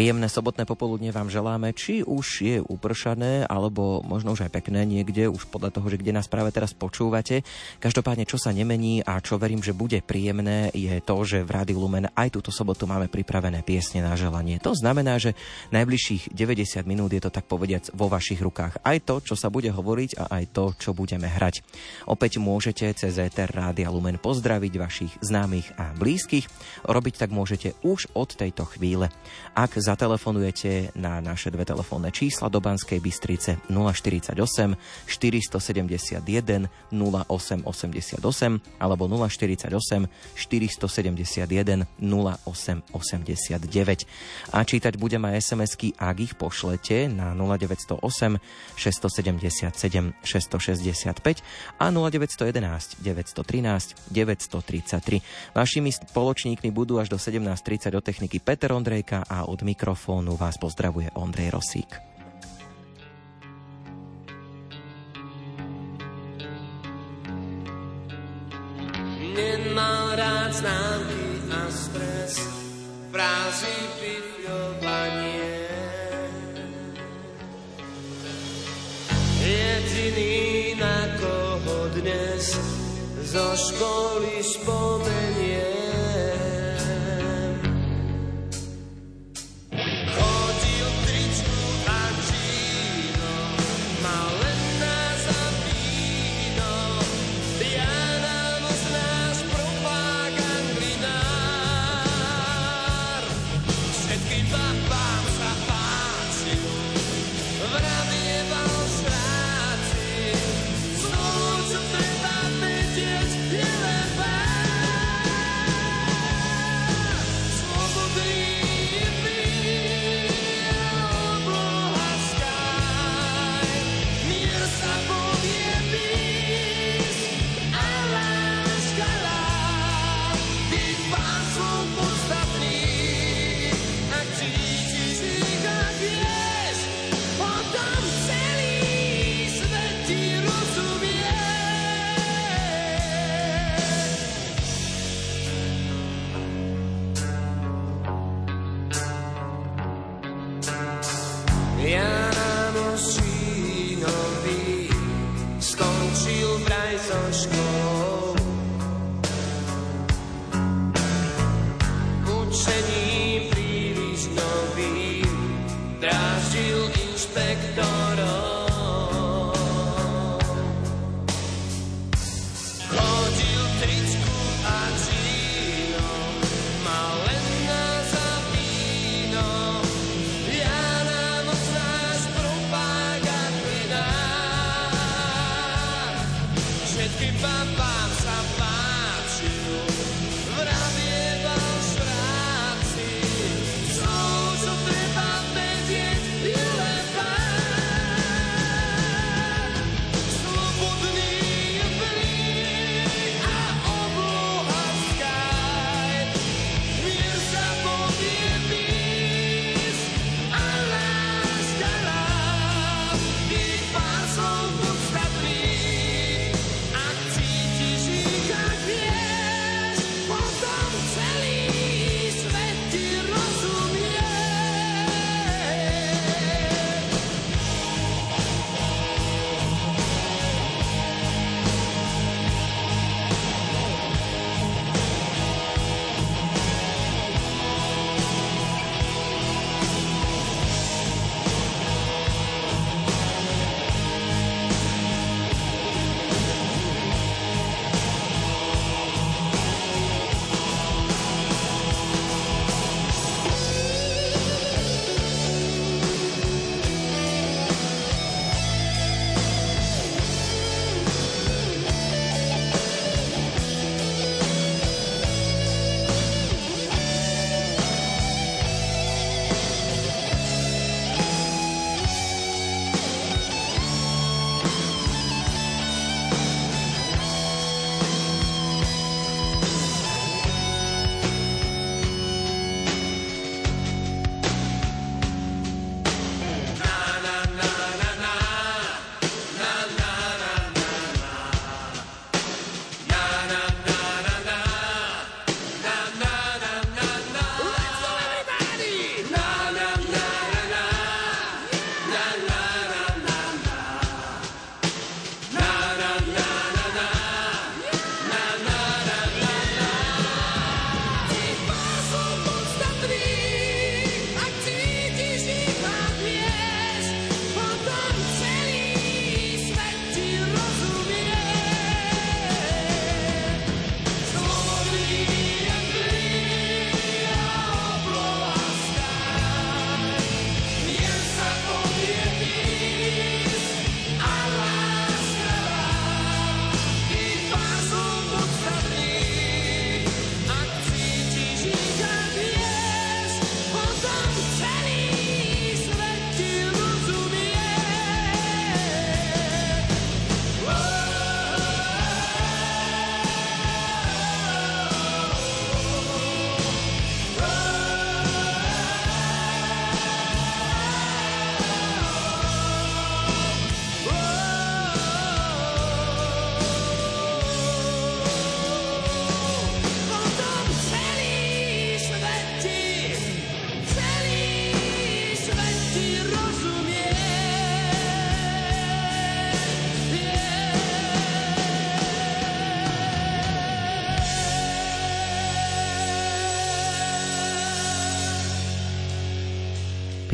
Príjemné sobotné popoludne vám želáme, či už je upršané, alebo možno už aj pekné niekde, už podľa toho, že kde nás práve teraz počúvate. Každopádne, čo sa nemení a čo verím, že bude príjemné, je to, že v Rádiu Lumen aj túto sobotu máme pripravené piesne na želanie. To znamená, že najbližších 90 minút je to tak povediac vo vašich rukách. Aj to, čo sa bude hovoriť a aj to, čo budeme hrať. Opäť môžete cez ETR Rádia Lumen pozdraviť vašich známych a blízkych. Robiť tak môžete už od tejto chvíle. Ak zatelefonujete na naše dve telefónne čísla do Banskej Bystrice 048 471 0888 alebo 048 471 0889. A čítať budem aj SMS-ky, ak ich pošlete na 0908 677 665 a 0911 913 933. Vašimi spoločníkmi budú až do 17.30 od techniky Peter Ondrejka a od mikrofónu vás pozdravuje Ondrej Rosík. Nemal rád známky a stres, frázy pifľovanie. Jediný, na koho dnes zo školy spomenie.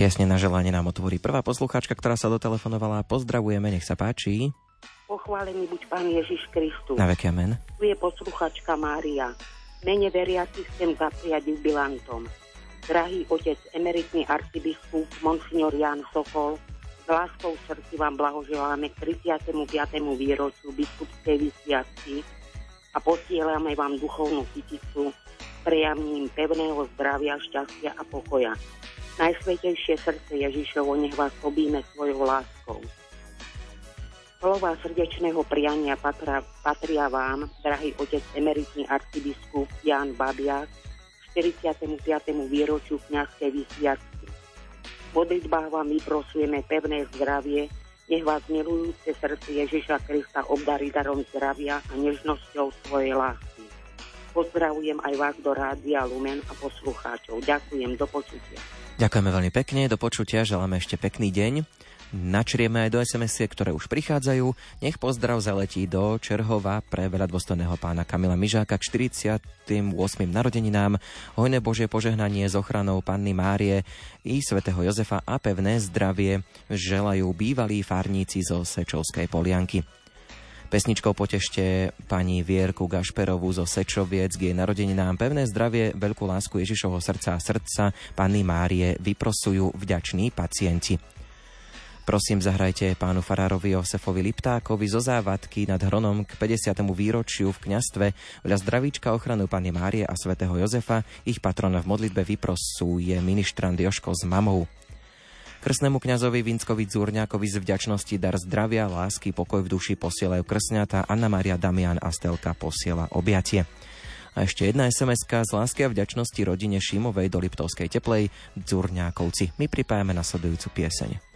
Piesne na želanie nám otvorí prvá poslucháčka, ktorá sa dotelefonovala. Pozdravujeme, nech sa páči. Pochválený buď Pán Ježiš Kristus. Na veky amen. Tu je posluchačka Mária. Mene veriaci chcem zapriať jubilantom. Drahý otec, emeritný arcibiskup Monsignor Jan Sokol, s láskou v srdci vám blahoželáme k 35. výročiu biskupskej vysviaci a posielame vám duchovnú kyticu prejavním pevného zdravia, šťastia a pokoja. Najsvetejšie srdce Ježišovo nech vás obíme svojou láskou. Slova srdečného priania patra, patria vám, drahý otec emeritný arcibiskup Jan Babiak, 45. výročiu kniazkej vysviacky. V modlitbách vám vyprosujeme pevné zdravie, nech vás milujúce srdce Ježiša Krista obdarí darom zdravia a nežnosťou svojej lásky. Pozdravujem aj vás do Rádia Lumen a poslucháčov. Ďakujem, do počutia. Ďakujeme veľmi pekne, do počutia, želáme ešte pekný deň. Načrieme aj do sms ktoré už prichádzajú. Nech pozdrav zaletí do Čerhova pre veľa pána Kamila Mižáka k 48. narodeninám. Hojné Božie požehnanie s ochranou Panny Márie i svätého Jozefa a pevné zdravie želajú bývalí farníci zo Sečovskej polianky. Pesničkou potešte pani Vierku Gašperovú zo Sečoviec k jej narodeninám pevné zdravie, veľkú lásku Ježišovho srdca a srdca Panny Márie vyprosujú vďační pacienti. Prosím, zahrajte pánu farárovi Josefovi Liptákovi zo závadky nad Hronom k 50. výročiu v kňastve vľa zdravíčka ochranu Panny Márie a svätého Jozefa. Ich patrona v modlitbe vyprosuje ministrant Joško s mamou. Krstnému kňazovi Vinskovi Dzúrňákovi z vďačnosti dar zdravia, lásky, pokoj v duši posielajú krsňata, Anna Maria Damian a Stelka posiela objatie. A ešte jedna sms z lásky a vďačnosti rodine Šimovej do Liptovskej teplej Dzurňákovci. My pripájame nasledujúcu pieseň.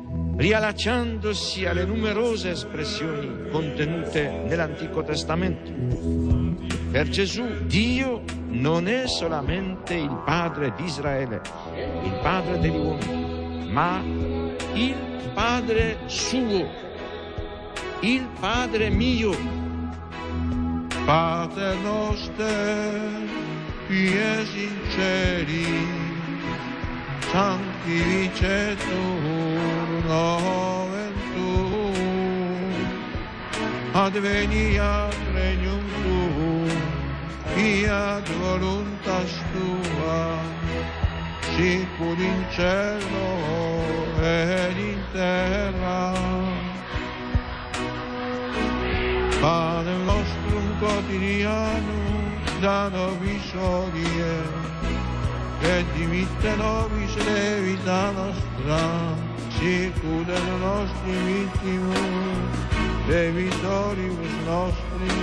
riallacciandosi alle numerose espressioni contenute nell'Antico Testamento. Per Gesù Dio non è solamente il Padre di Israele, il Padre degli uomini, ma il Padre suo, il Padre mio. Pater noster, pies in celi, nomen tuum, adveniat regnum tuum, fiat voluntas tua, sicur in cielo ed in terra. Pane nostrum quotidianum da nobis hodie, et dimitte nobis levita nostra, sicur et nostri vittimus, debitoribus nostri,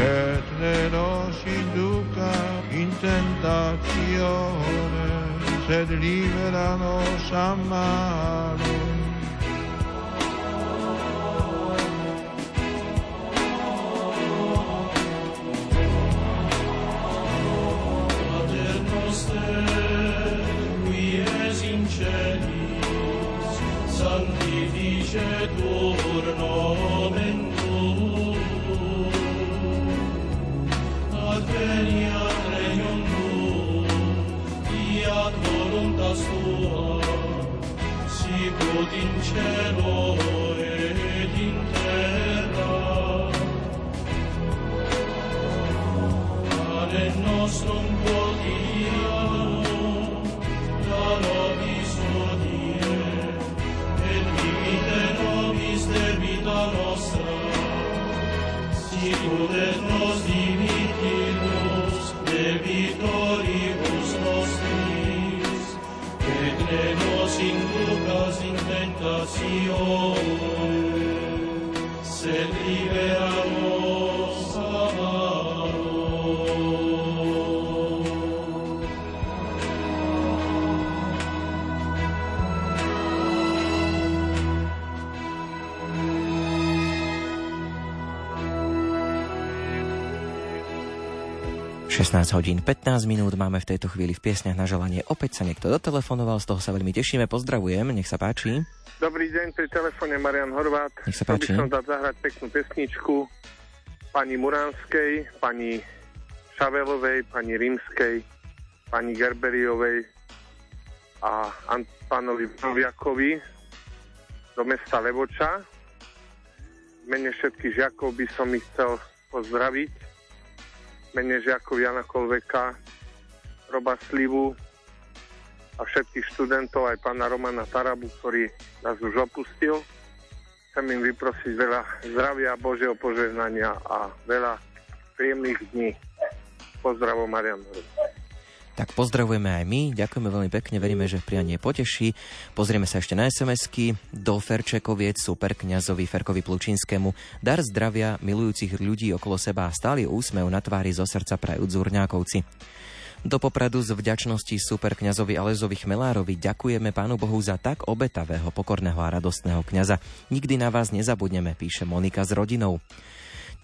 et ne nos induca in tentatione, sed libera nos a malo. Celis, sanctificetur nomen tuum. Adveniat regnum tuum, fiat voluntas tua, sicut in cielo et in terra. Pane nostrum quotidianum, sicut et nos dimittimus debitoribus nostris, et ne nos inducas in tentatione, sed 16 hodín 15 minút máme v tejto chvíli v piesniach na želanie. Opäť sa niekto dotelefonoval, z toho sa veľmi tešíme. Pozdravujem, nech sa páči. Dobrý deň, pri telefóne Marian Horvát. Nech sa Chcel páči. by som dať zahrať peknú pesničku pani Muránskej, pani Šavelovej, pani Rímskej, pani Gerberiovej a pánovi Noviakovi do mesta Levoča. V mene všetkých žiakov by som ich chcel pozdraviť. Mene žiakov Jana Kolveka, Roba Slivu a všetkých študentov, aj pána Romana Tarabu, ktorý nás už opustil. Chcem im vyprosiť veľa zdravia, Božieho požehnania a veľa príjemných dní. Pozdravom Marian. Tak pozdravujeme aj my, ďakujeme veľmi pekne, veríme, že prianie poteší. Pozrieme sa ešte na SMS-ky. Do Ferčekoviec, super kňazovi Ferkovi Plučinskému. Dar zdravia milujúcich ľudí okolo seba a stály úsmev na tvári zo srdca prajú Zurňákovci. Do Popradu z vďačnosti super kňazovi Alezovi Chmelárovi ďakujeme Pánu Bohu za tak obetavého, pokorného a radostného kňaza. Nikdy na vás nezabudneme, píše Monika s rodinou.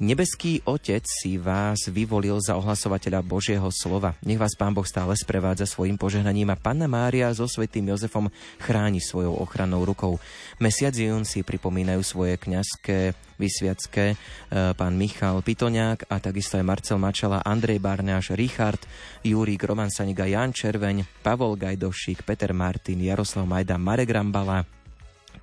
Nebeský Otec si vás vyvolil za ohlasovateľa Božieho slova. Nech vás Pán Boh stále sprevádza svojim požehnaním a Panna Mária so svetým Jozefom chráni svojou ochrannou rukou. Mesiac jún si pripomínajú svoje kňazské vysviacké e, pán Michal Pitoňák a takisto aj Marcel Mačala, Andrej Barnáš, Richard, Júrik, Roman Saniga, Jan Červeň, Pavol Gajdošík, Peter Martin, Jaroslav Majda, Marek Rambala,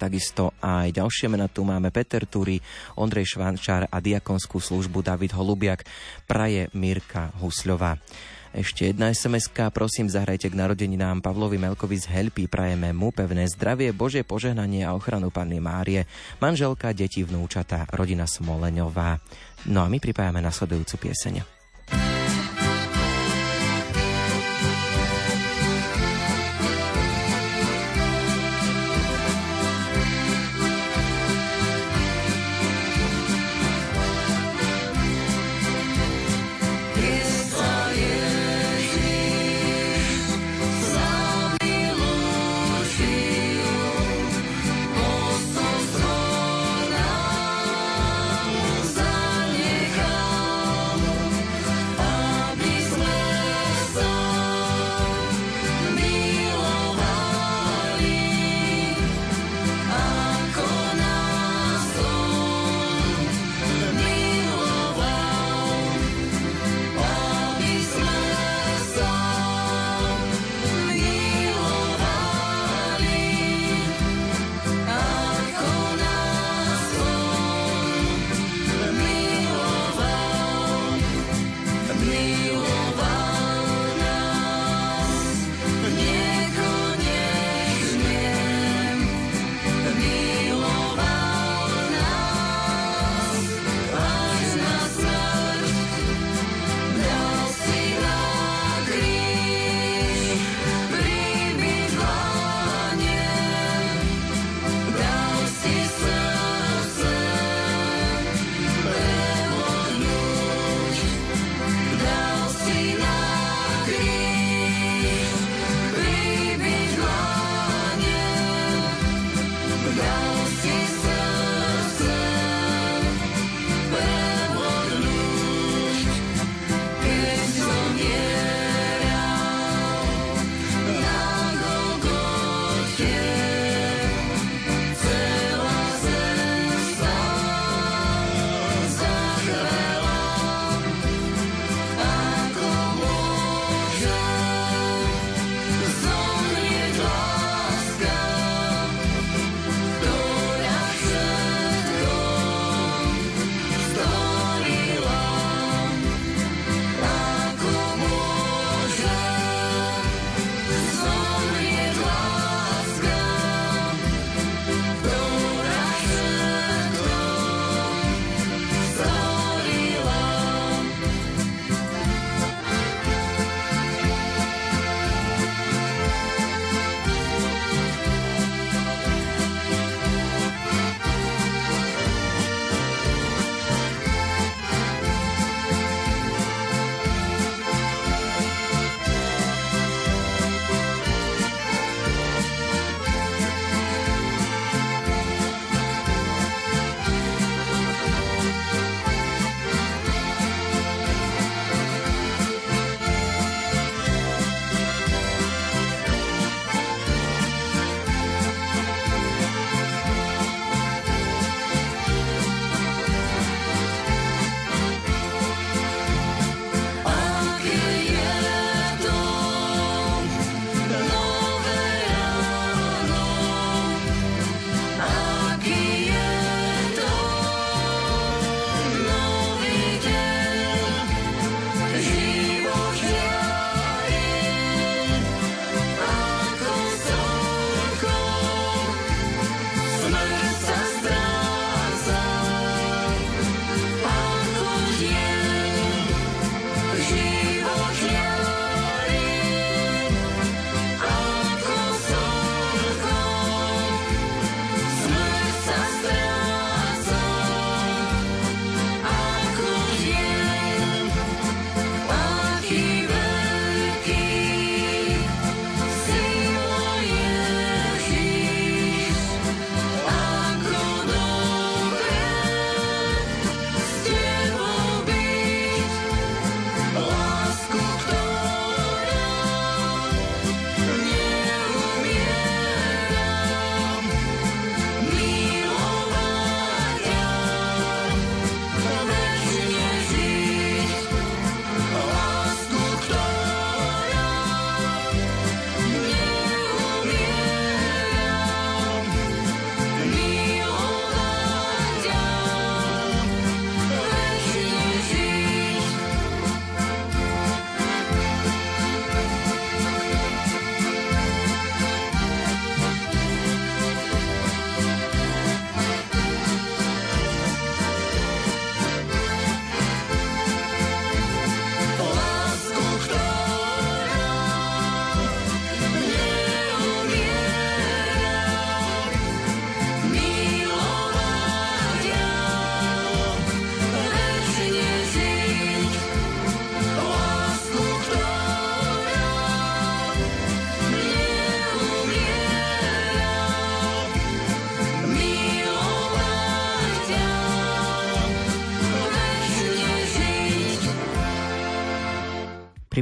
Takisto aj ďalšie mená tu máme Peter Turi, Ondrej Švančár a diakonskú službu David Holubiak, praje Mirka Husľová. Ešte jedna sms prosím zahrajte k narodeninám Pavlovi Melkovi z Helpy, prajeme mu pevné zdravie, Božie požehnanie a ochranu Panny Márie, manželka, deti, vnúčata, rodina Smoleňová. No a my pripájame nasledujúcu pieseň.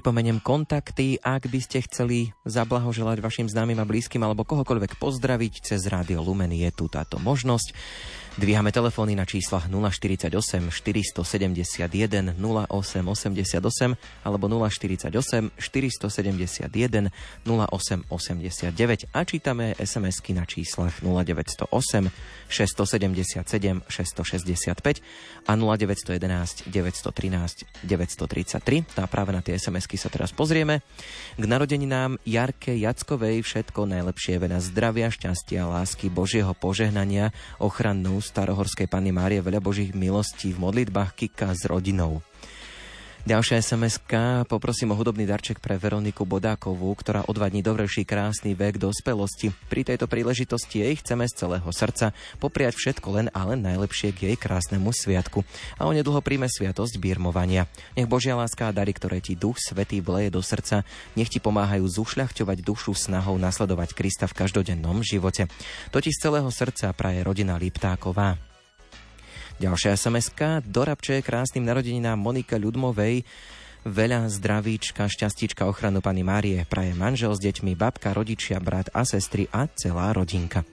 Pripomeniem kontakty, ak by ste chceli zablahoželať vašim známym a blízkym alebo kohokoľvek pozdraviť cez Rádio Lumen je tu táto možnosť. Dvíhame telefóny na číslach 048 471 0888 alebo 048 471 0889 a čítame SMS-ky na číslach 0908 677 665 a 0911 913 933. Tá práve na tie SMS-ky sa teraz pozrieme. K narodeninám Jarke Jackovej všetko najlepšie veľa zdravia, šťastia, lásky, Božieho požehnania, ochrannú starohorskej Panny Márie veľa Božích milostí v modlitbách Kika s rodinou. Ďalšia sms poprosím o hudobný darček pre Veroniku Bodákovú, ktorá o dva dní dovrší krásny vek dospelosti. Pri tejto príležitosti jej chceme z celého srdca popriať všetko len a len najlepšie k jej krásnemu sviatku. A onedlho príjme sviatosť birmovania. Nech Božia láska a dary, ktoré ti Duch Svetý vleje do srdca, nech ti pomáhajú zušľachťovať dušu snahou nasledovať Krista v každodennom živote. To ti z celého srdca praje rodina Liptáková. Ďalšia sms do Rabče krásnym narodeninám Monika Ľudmovej. Veľa zdravíčka, šťastíčka, ochranu Pani Márie praje manžel s deťmi, babka, rodičia, brat a sestry a celá rodinka.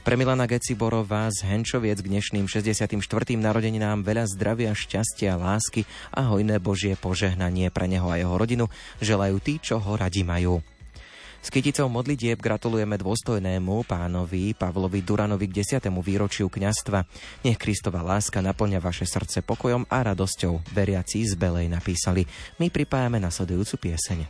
Pre Milana Geciborová z Henčoviec k dnešným 64. narodeninám veľa zdravia, šťastia, lásky a hojné Božie požehnanie pre neho a jeho rodinu želajú tí, čo ho radi majú. S kyticou modlitieb gratulujeme dôstojnému pánovi Pavlovi Duranovi k 10. výročiu kňastva. Nech Kristova láska naplňa vaše srdce pokojom a radosťou. Veriaci z Belej napísali. My pripájame nasledujúcu pieseň.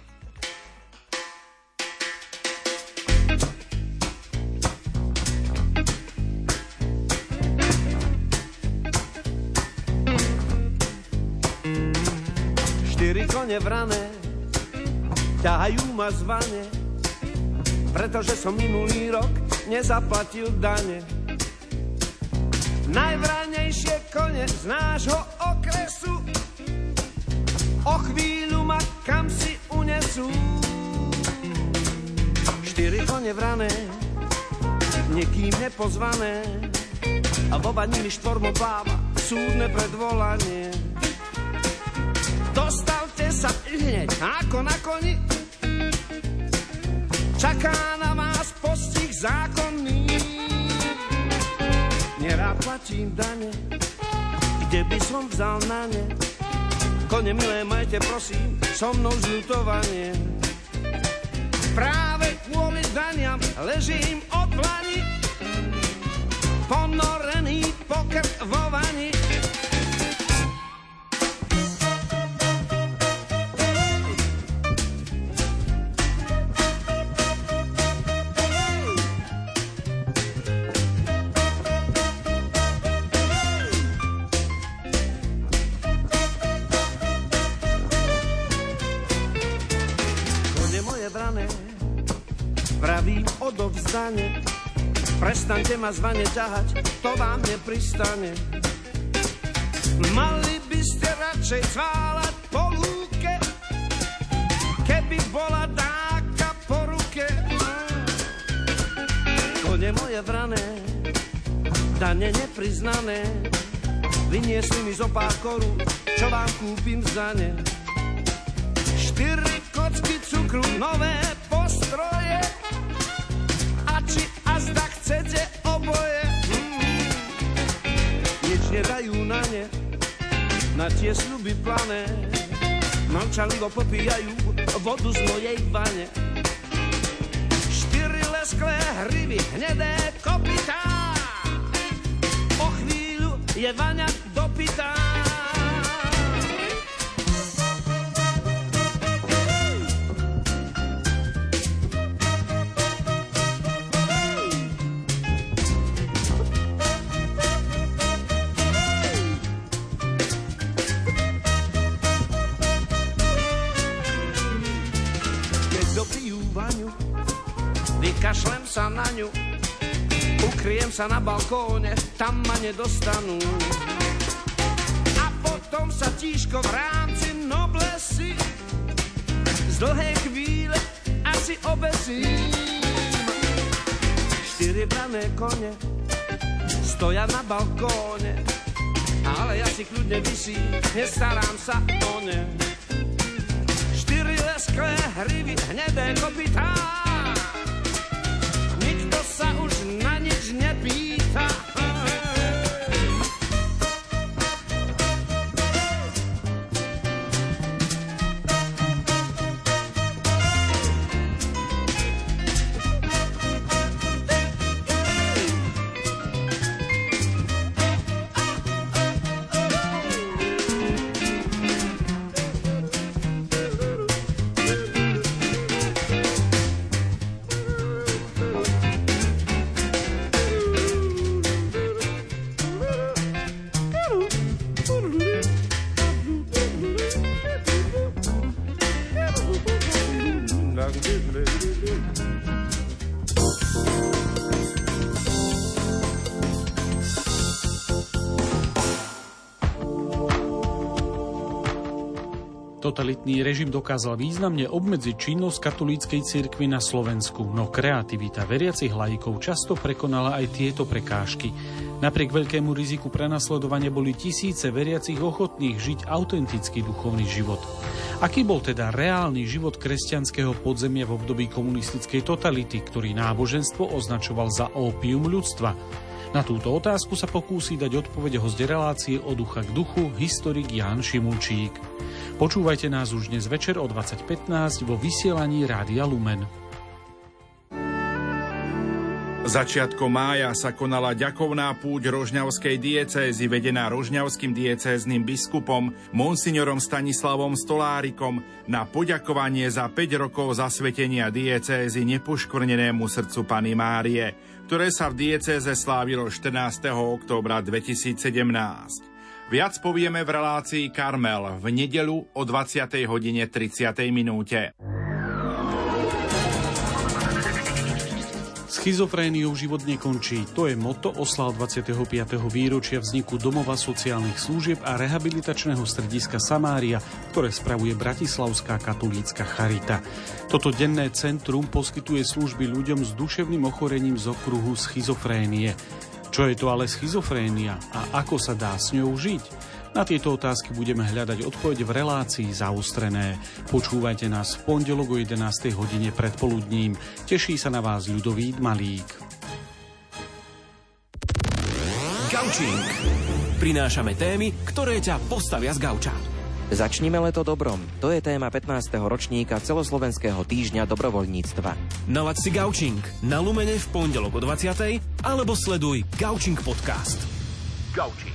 Štyri kone vrané ťahajú ma zvane pretože som minulý rok nezaplatil dane. Najvranejšie kone z nášho okresu o chvíľu ma kam si unesú. Štyri kone vrané, niekým nepozvané a voba nimi štvormo báva súdne predvolanie. Dostavte sa hneď ako na koni, Čaká na vás postih zákonný. Nerád platím dane, kde by som vzal na ne. Kone milé, majte prosím, so mnou zľutovanie. Práve kvôli daniam ležím od plani, ponorený pokrk odovzdanie. Prestaňte ma zvane ťahať, to vám nepristane. Mali by ste radšej cválať po lúke, keby bola dáka po ruke. Kone moje vrané, dane nepriznané, vyniesli mi zo pár korún, čo vám kúpim za ne. Štyri kocky cukru, nové nedajú na tie sľuby plané. Mlčanlivo popíjajú vodu z mojej vane. Štyri lesklé hryby, hnedé kopytá. O chvíľu je vaňa sa na balkóne, tam ma nedostanú. A potom sa tížko v rámci noblesy z dlhé chvíle asi obesím. Štyri brané kone stoja na balkóne, ale ja si kľudne vysím, nestarám sa o ne. Štyri lesklé hryby, hnedé kopytá. isn't? Totalitný režim dokázal významne obmedziť činnosť katolíckej cirkvi na Slovensku, no kreativita veriacich laikov často prekonala aj tieto prekážky. Napriek veľkému riziku prenasledovania boli tisíce veriacich ochotných žiť autentický duchovný život. Aký bol teda reálny život kresťanského podzemia v období komunistickej totality, ktorý náboženstvo označoval za ópium ľudstva? Na túto otázku sa pokúsi dať odpovede host relácie od ducha k duchu, historik Jan Šimulčík. Počúvajte nás už dnes večer o 20.15 vo vysielaní Rádia Lumen. Začiatkom mája sa konala ďakovná púť Rožňavskej diecézy vedená rožňavským diecézným biskupom Monsignorom Stanislavom Stolárikom na poďakovanie za 5 rokov zasvetenia diecézy nepoškvrnenému srdcu Pany Márie, ktoré sa v diecéze slávilo 14. októbra 2017. Viac povieme v relácii Karmel v nedelu o 20. hodine 30. minúte. Schizofréniou život nekončí. To je moto oslav 25. výročia vzniku Domova sociálnych služieb a rehabilitačného strediska Samária, ktoré spravuje Bratislavská katolícka charita. Toto denné centrum poskytuje služby ľuďom s duševným ochorením z okruhu schizofrénie. Čo je to ale schizofrénia a ako sa dá s ňou žiť? Na tieto otázky budeme hľadať odpoveď v relácii zaustrené. Počúvajte nás v pondelok o 11. hodine predpoludním. Teší sa na vás ľudový Malík. Gaučing. Prinášame témy, ktoré ťa postavia z gauča. Začnime leto dobrom. To je téma 15. ročníka celoslovenského týždňa dobrovoľníctva. Nalaď si Gaučing na Lumene v pondelok o 20. alebo sleduj Gaučing podcast. Gaučing.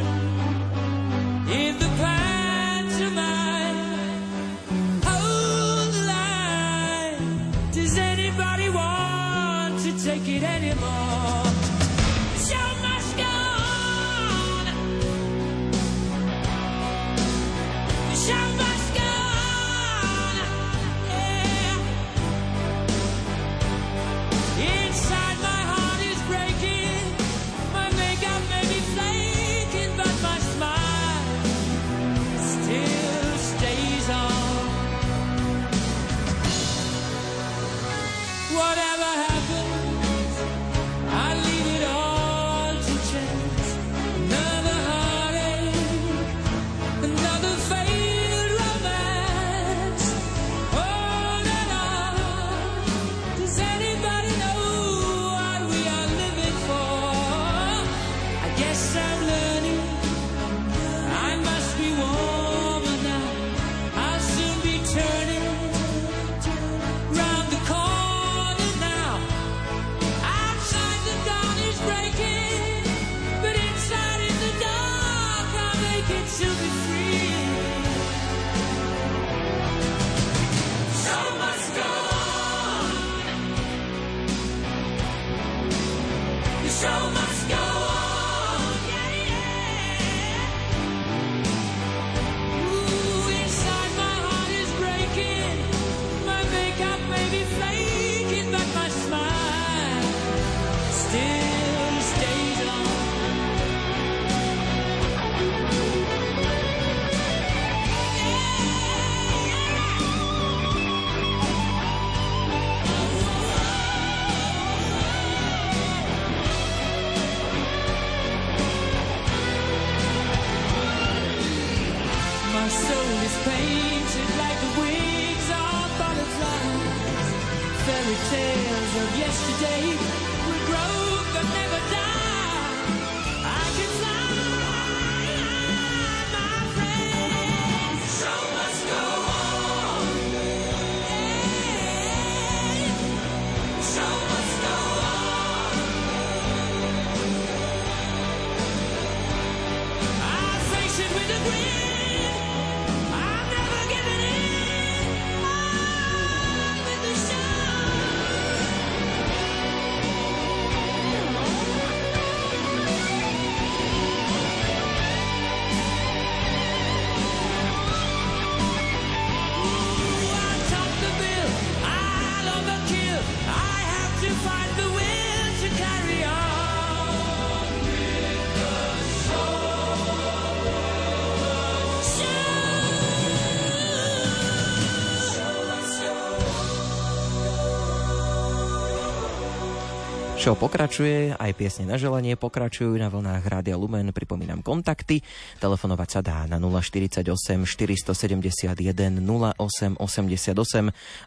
Show pokračuje, aj piesne na želanie pokračujú na vlnách Rádia Lumen. Pripomínam kontakty. Telefonovať sa dá na 048 471 0888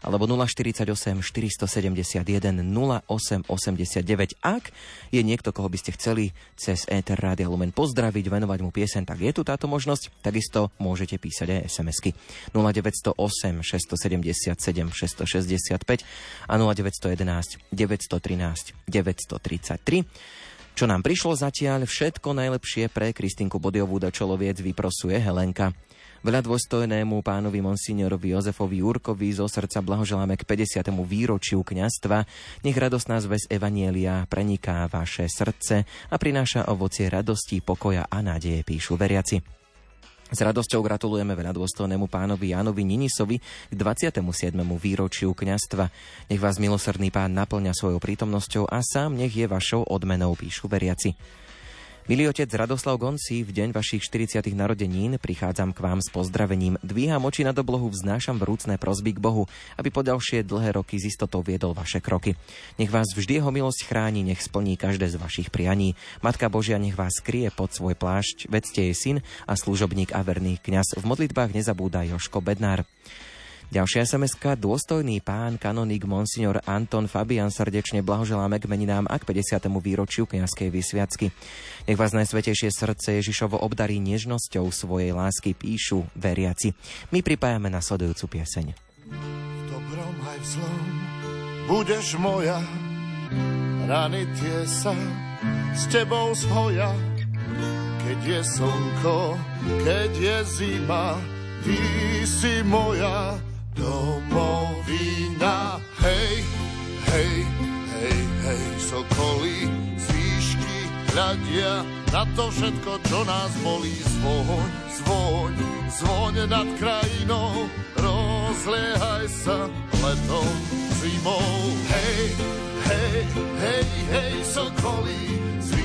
alebo 048 471 0889. Ak je niekto, koho by ste chceli cez Ether Rádia Lumen pozdraviť, venovať mu piesen, tak je tu táto možnosť. Takisto môžete písať aj SMS-ky 0908 677 665 a 0911 913 9 933. Čo nám prišlo zatiaľ, všetko najlepšie pre Kristinku Bodiovú do Čoloviec vyprosuje Helenka. Veľa dôstojnému pánovi monsignorovi Jozefovi Jurkovi zo srdca blahoželáme k 50. výročiu kňastva. Nech radosná zväz Evanielia preniká vaše srdce a prináša ovocie radosti, pokoja a nádeje, píšu veriaci. S radosťou gratulujeme veľa dôstojnému pánovi Jánovi Ninisovi k 27. výročiu kňastva. Nech vás milosrdný pán naplňa svojou prítomnosťou a sám nech je vašou odmenou, píšu veriaci. Milý otec Radoslav Gonci, v deň vašich 40. narodenín prichádzam k vám s pozdravením. Dvíham oči nad oblohu, vznášam vrúcne prozby k Bohu, aby po ďalšie dlhé roky z istotou viedol vaše kroky. Nech vás vždy jeho milosť chráni, nech splní každé z vašich prianí. Matka Božia nech vás skrie pod svoj plášť, vedzte jej syn a služobník a verný kňaz. V modlitbách nezabúda Joško Bednár. Ďalšia sms Dôstojný pán, kanonik Monsignor Anton Fabian srdečne blahoželáme k meninám a k 50. výročiu kniazkej vysviacky. Nech vás najsvetejšie srdce Ježišovo obdarí nežnosťou svojej lásky, píšu veriaci. My pripájame na sledujúcu pieseň. V dobrom aj v zlom budeš moja, rany tie sa s tebou zhoja. Keď je slnko, keď je zima, ty si moja domovina. Hej, hej, hej, hej, sokolí z výšky hľadia na to všetko, čo nás bolí. Zvoň, zvoň, zvoň nad krajinou, rozliehaj sa letom, zimou. Hej, hej, hej, hej, sokolí z výšky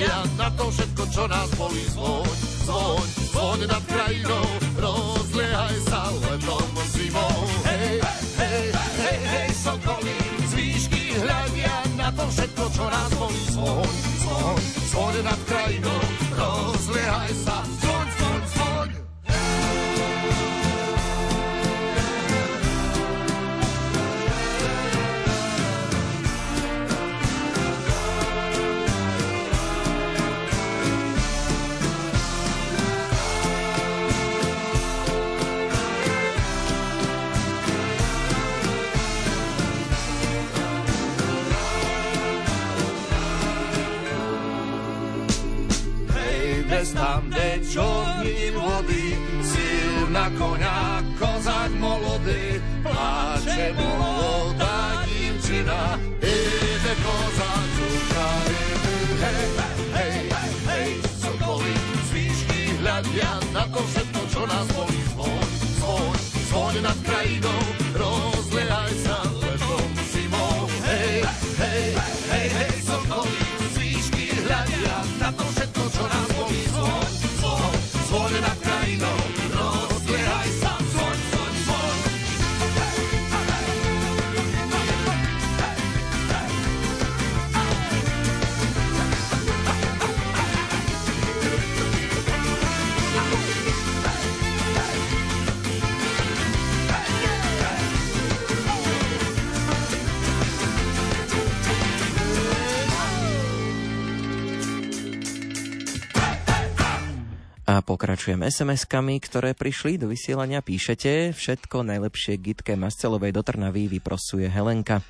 Hľadia na to všetko, čo nás bolí. Zvoň, zvoň, zvoň nad krajinou, rozliehaj sa letom zimou. Hej, hej, hej, hej, sokoly, z výšky hľadia na to všetko, čo nás bolí. Zvoň, zvoň, zvoň nad krajinou, rozliehaj sa, zvoň, bez tam, kde čorním vody, silná koňa, kozak molody, pláče molodá pokračujem SMS-kami, ktoré prišli do vysielania. Píšete, všetko najlepšie Gitke Mascelovej do Trnavy vyprosuje Helenka.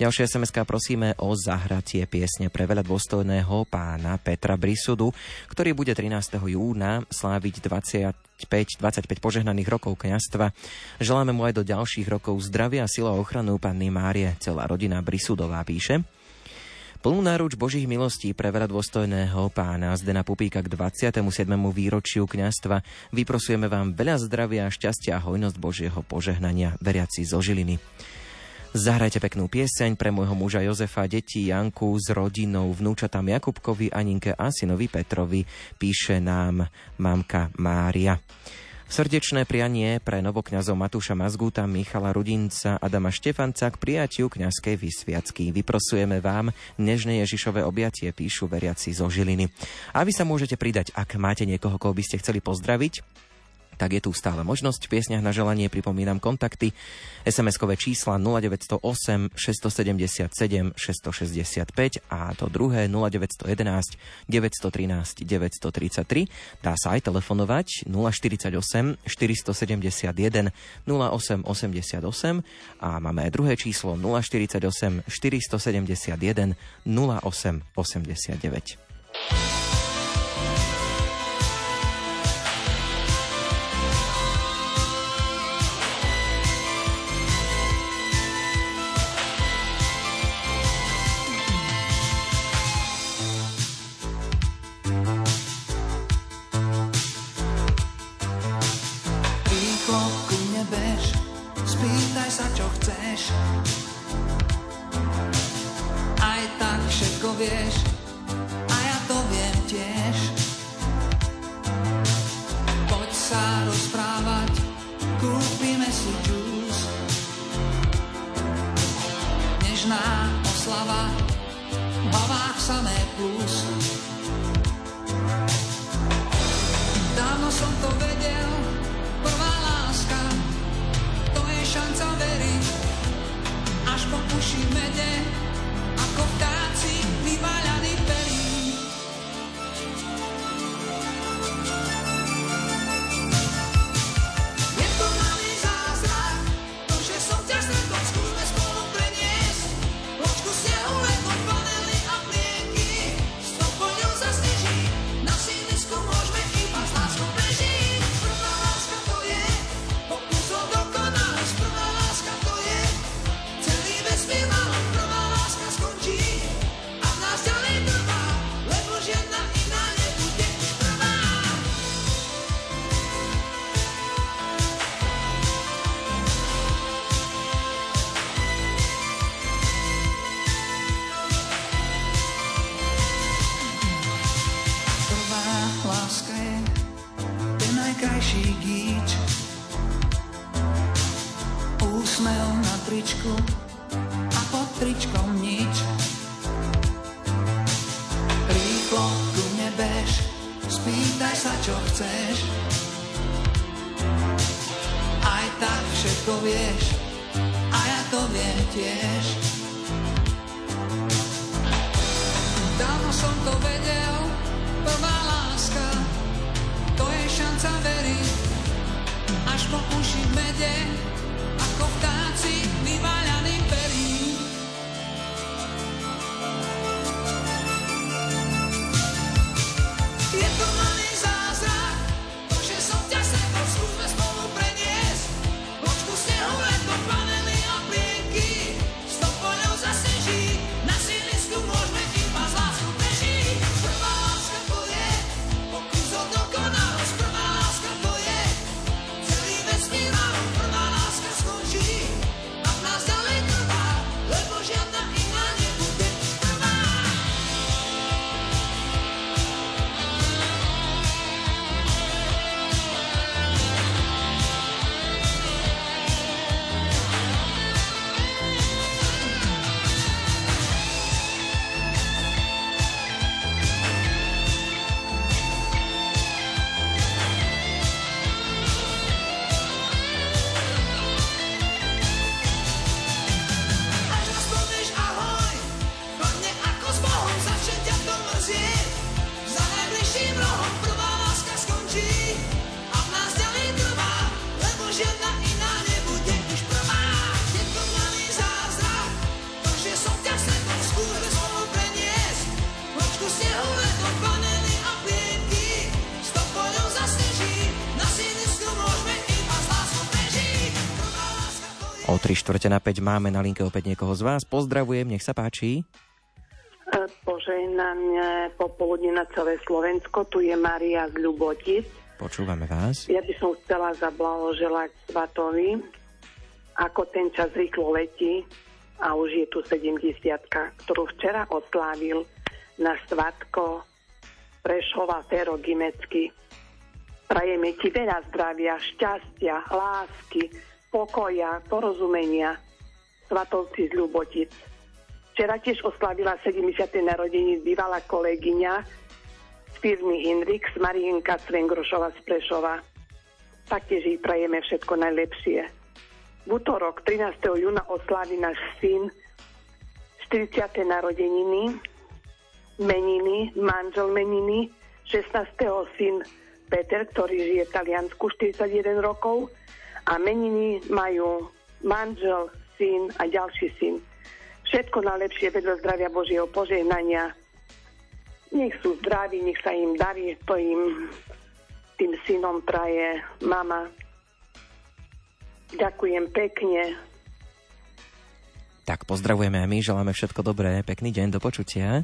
Ďalšia sms prosíme o zahratie piesne pre veľa dôstojného pána Petra Brisudu, ktorý bude 13. júna sláviť 25, 25 požehnaných rokov kňastva. Želáme mu aj do ďalších rokov zdravia, sila a ochranu Panny Márie. Celá rodina Brisudová píše. Plnú náruč Božích milostí pre dôstojného pána Zdena Pupíka k 27. výročiu kňastva vyprosujeme vám veľa zdravia, šťastia a hojnosť Božieho požehnania, veriaci zo Žiliny. Zahrajte peknú pieseň pre môjho muža Jozefa, deti Janku s rodinou, vnúčatám Jakubkovi, Aninke a synovi Petrovi, píše nám mamka Mária. Srdečné prianie pre novokňazov Matúša Mazgúta, Michala Rudinca, Adama Štefanca k prijatiu kňazskej vysviacky. Vyprosujeme vám nežné Ježišové objatie, píšu veriaci zo Žiliny. A vy sa môžete pridať, ak máte niekoho, koho by ste chceli pozdraviť, tak je tu stále možnosť. V piesniach na želanie pripomínam kontakty. SMS-kové čísla 0908 677 665 a to druhé 0911 913 933. Dá sa aj telefonovať 048 471 0888 a máme aj druhé číslo 048 471 0889. vieš, a ja to viem tiež. Poď sa rozprávať, kúpime si džús. Nežná oslava, v hlavách samé plus. Dávno som to vedel, prvá láska, to je šanca veriť, až po uši mede, ako vtáci štvrte na 5 máme na linke opäť niekoho z vás. Pozdravujem, nech sa páči. Požehnanie popoludne na celé Slovensko. Tu je Maria z Ľubotic. Počúvame vás. Ja by som chcela zablahoželať Svatovi, ako ten čas rýchlo letí a už je tu 70 ktorú včera oslávil na Svatko Prešova Fero Gimecky. Prajeme ti veľa zdravia, šťastia, lásky, pokoja, porozumenia. Svatovci z Ľubotic. Včera tiež oslavila 70. narodení bývalá kolegyňa z firmy Hinrix, Marienka Svengrošova z Prešova. Taktiež jej prajeme všetko najlepšie. V útorok 13. júna oslávi náš syn 40. narodeniny, meniny, manžel meniny, 16. syn Peter, ktorý žije v Taliansku 41 rokov a meniny majú manžel, syn a ďalší syn. Všetko najlepšie vedľa zdravia Božieho požehnania. Nech sú zdraví, nech sa im darí, to im tým synom praje mama. Ďakujem pekne. Tak pozdravujeme a my, želáme všetko dobré, pekný deň, do počutia.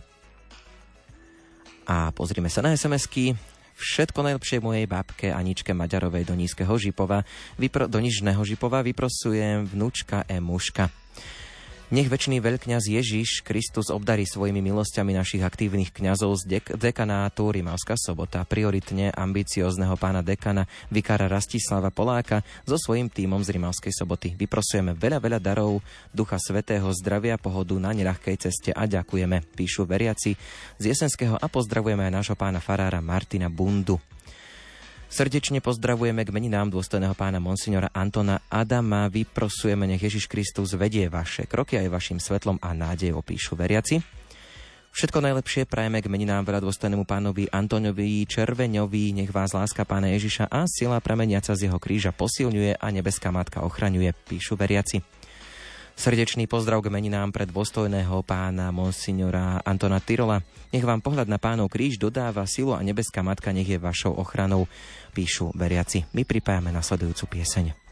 A pozrime sa na SMS-ky. Všetko najlepšie mojej babke Aničke Maďarovej do Nízkeho Žipova, vypro, do Nižného Žipova vyprosujem vnúčka E. Nech väčší veľkňaz Ježiš Kristus obdarí svojimi milosťami našich aktívnych kňazov z dek- dekanátu Rimavská sobota, prioritne ambiciózneho pána dekana vikára Rastislava Poláka so svojím tímom z Rimavskej soboty. Vyprosujeme veľa, veľa darov, ducha svetého, zdravia, pohodu na neľahkej ceste a ďakujeme, píšu veriaci z Jesenského a pozdravujeme aj nášho pána farára Martina Bundu. Srdečne pozdravujeme k meninám dôstojného pána monsignora Antona Adama. Vyprosujeme, nech Ježiš Kristus vedie vaše kroky aj vašim svetlom a nádejou, píšu veriaci. Všetko najlepšie prajeme k meninám veľa dôstojnému pánovi Antoňovi Červeňovi, nech vás láska pána Ježiša a sila prameniaca z jeho kríža posilňuje a nebeská matka ochraňuje, píšu veriaci. Srdečný pozdrav k meninám pred dôstojného pána monsignora Antona Tyrola. Nech vám pohľad na pánov kríž dodáva silu a nebeská matka nech je vašou ochranou, píšu veriaci. My pripájame nasledujúcu pieseň.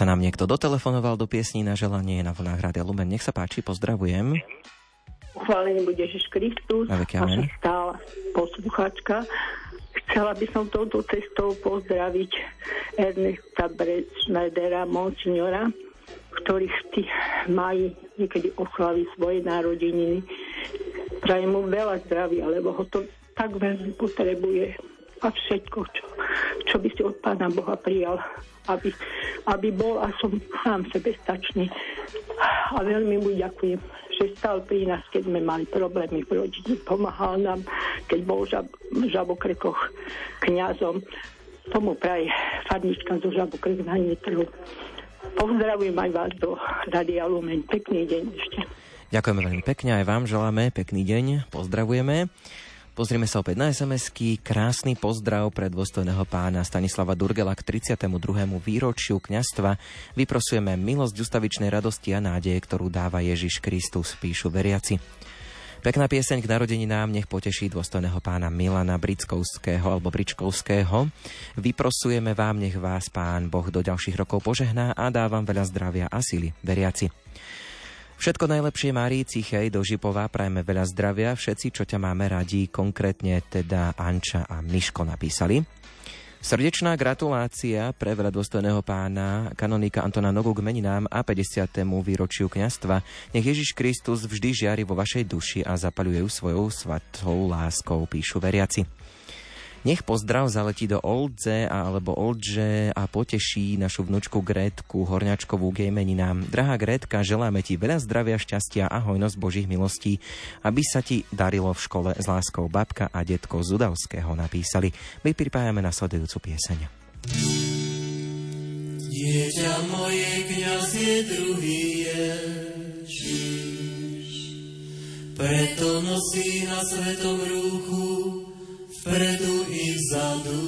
Sa nám niekto dotelefonoval do piesní na želanie na vlnách Rádia Lumen. Nech sa páči, pozdravujem. Uchválený bude Ježiš Kristus, Na veky amen. vaša stála posluchačka. Chcela by som touto cestou pozdraviť Ernesta Schneidera, monsignora, ktorých tí majú niekedy oslaví svoje narodeniny. Prajem mu veľa zdravia, lebo ho to tak veľmi potrebuje a všetko, čo, čo by si od Pána Boha prijal, aby, aby bol a som sám sebestačný. A veľmi mu ďakujem, že stal pri nás, keď sme mali problémy v rodine. Pomáhal nám, keď bol žab, v žabokrekoch kňazom. Tomu praje farnička zo žabokrek na Nitru. Pozdravujem aj vás do Radia Lumen. Pekný deň ešte. Ďakujeme veľmi pekne, aj vám želáme pekný deň, pozdravujeme. Pozrieme sa opäť na SMS-ky. Krásny pozdrav pre dôstojného pána Stanislava Durgela k 32. výročiu kňastva. Vyprosujeme milosť ustavičnej radosti a nádeje, ktorú dáva Ježiš Kristus, píšu veriaci. Pekná pieseň k narodeninám nech poteší dôstojného pána Milana Brickovského alebo Bričkovského. Vyprosujeme vám, nech vás pán Boh do ďalších rokov požehná a dá vám veľa zdravia a sily, veriaci. Všetko najlepšie Márii Cichej do Žipova, prajeme veľa zdravia, všetci, čo ťa máme radi, konkrétne teda Anča a Miško napísali. Srdečná gratulácia pre veľa dôstojného pána kanonika Antona Nogu k meninám a 50. výročiu kňastva. Nech Ježiš Kristus vždy žiari vo vašej duši a zapaluje ju svojou svatou láskou, píšu veriaci. Nech pozdrav zaletí do Oldze alebo Oldže a poteší našu vnúčku Grétku Horňačkovú k meninám. Drahá Grétka, želáme ti veľa zdravia, šťastia a hojnosť Božích milostí, aby sa ti darilo v škole s láskou babka a detko z Udavského napísali. My pripájame nasledujúcu pieseň. Dieťa moje, kniaz je druhý Ježiš, preto nosí na svetom rúchu vpredu i vzadu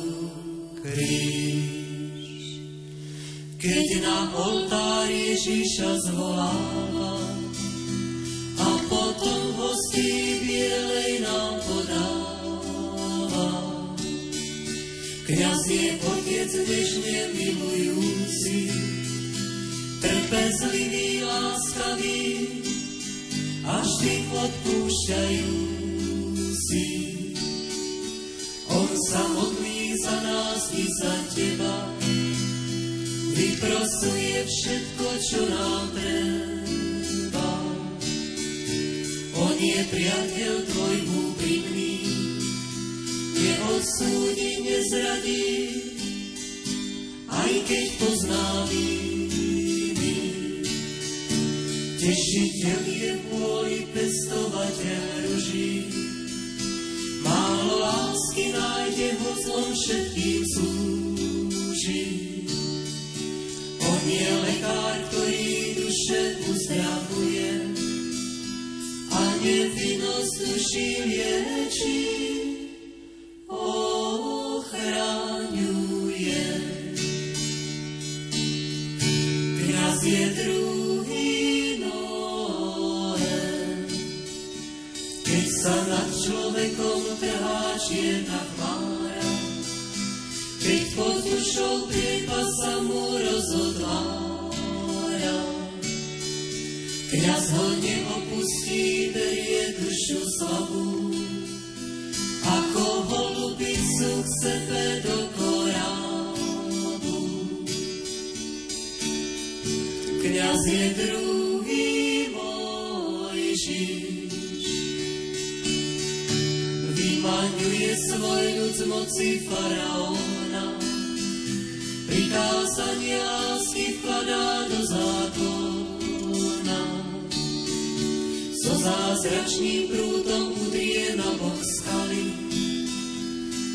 kríž. Keď na oltár Ježiša zvoláva a potom hostí bielej nám podáva, Kňaz je otec nežne milujúci, trpezlivý, láskavý a vždy odpúšťajúci. On sa modlí za nás i za teba, vyprosuje všetko, čo nám treba. On je priateľ tvoj úprimný, neodsúdi, nezradí, aj keď pozná viny. Tešiteľ je môj pestovateľ ruží, málo lásky nájde ho zlom všetkým slúži. On je lekár, ktorý duše uzdravuje a nevinnosť duši lieči ochraňuje. Kňaz je druhý sa nad človekom trhá čierna chmára, keď pod dušou priepa sa mu rozotvára. Kňaz ho neopustí, berie dušu slabú, ako holubicu k sebe do korábu. Kňaz je druhý Mojžiš, vymaňuje svoj ľud z moci faraóna, prikázanie lásky vkladá do zákona. So zázračným prúdom udrie na bok skaly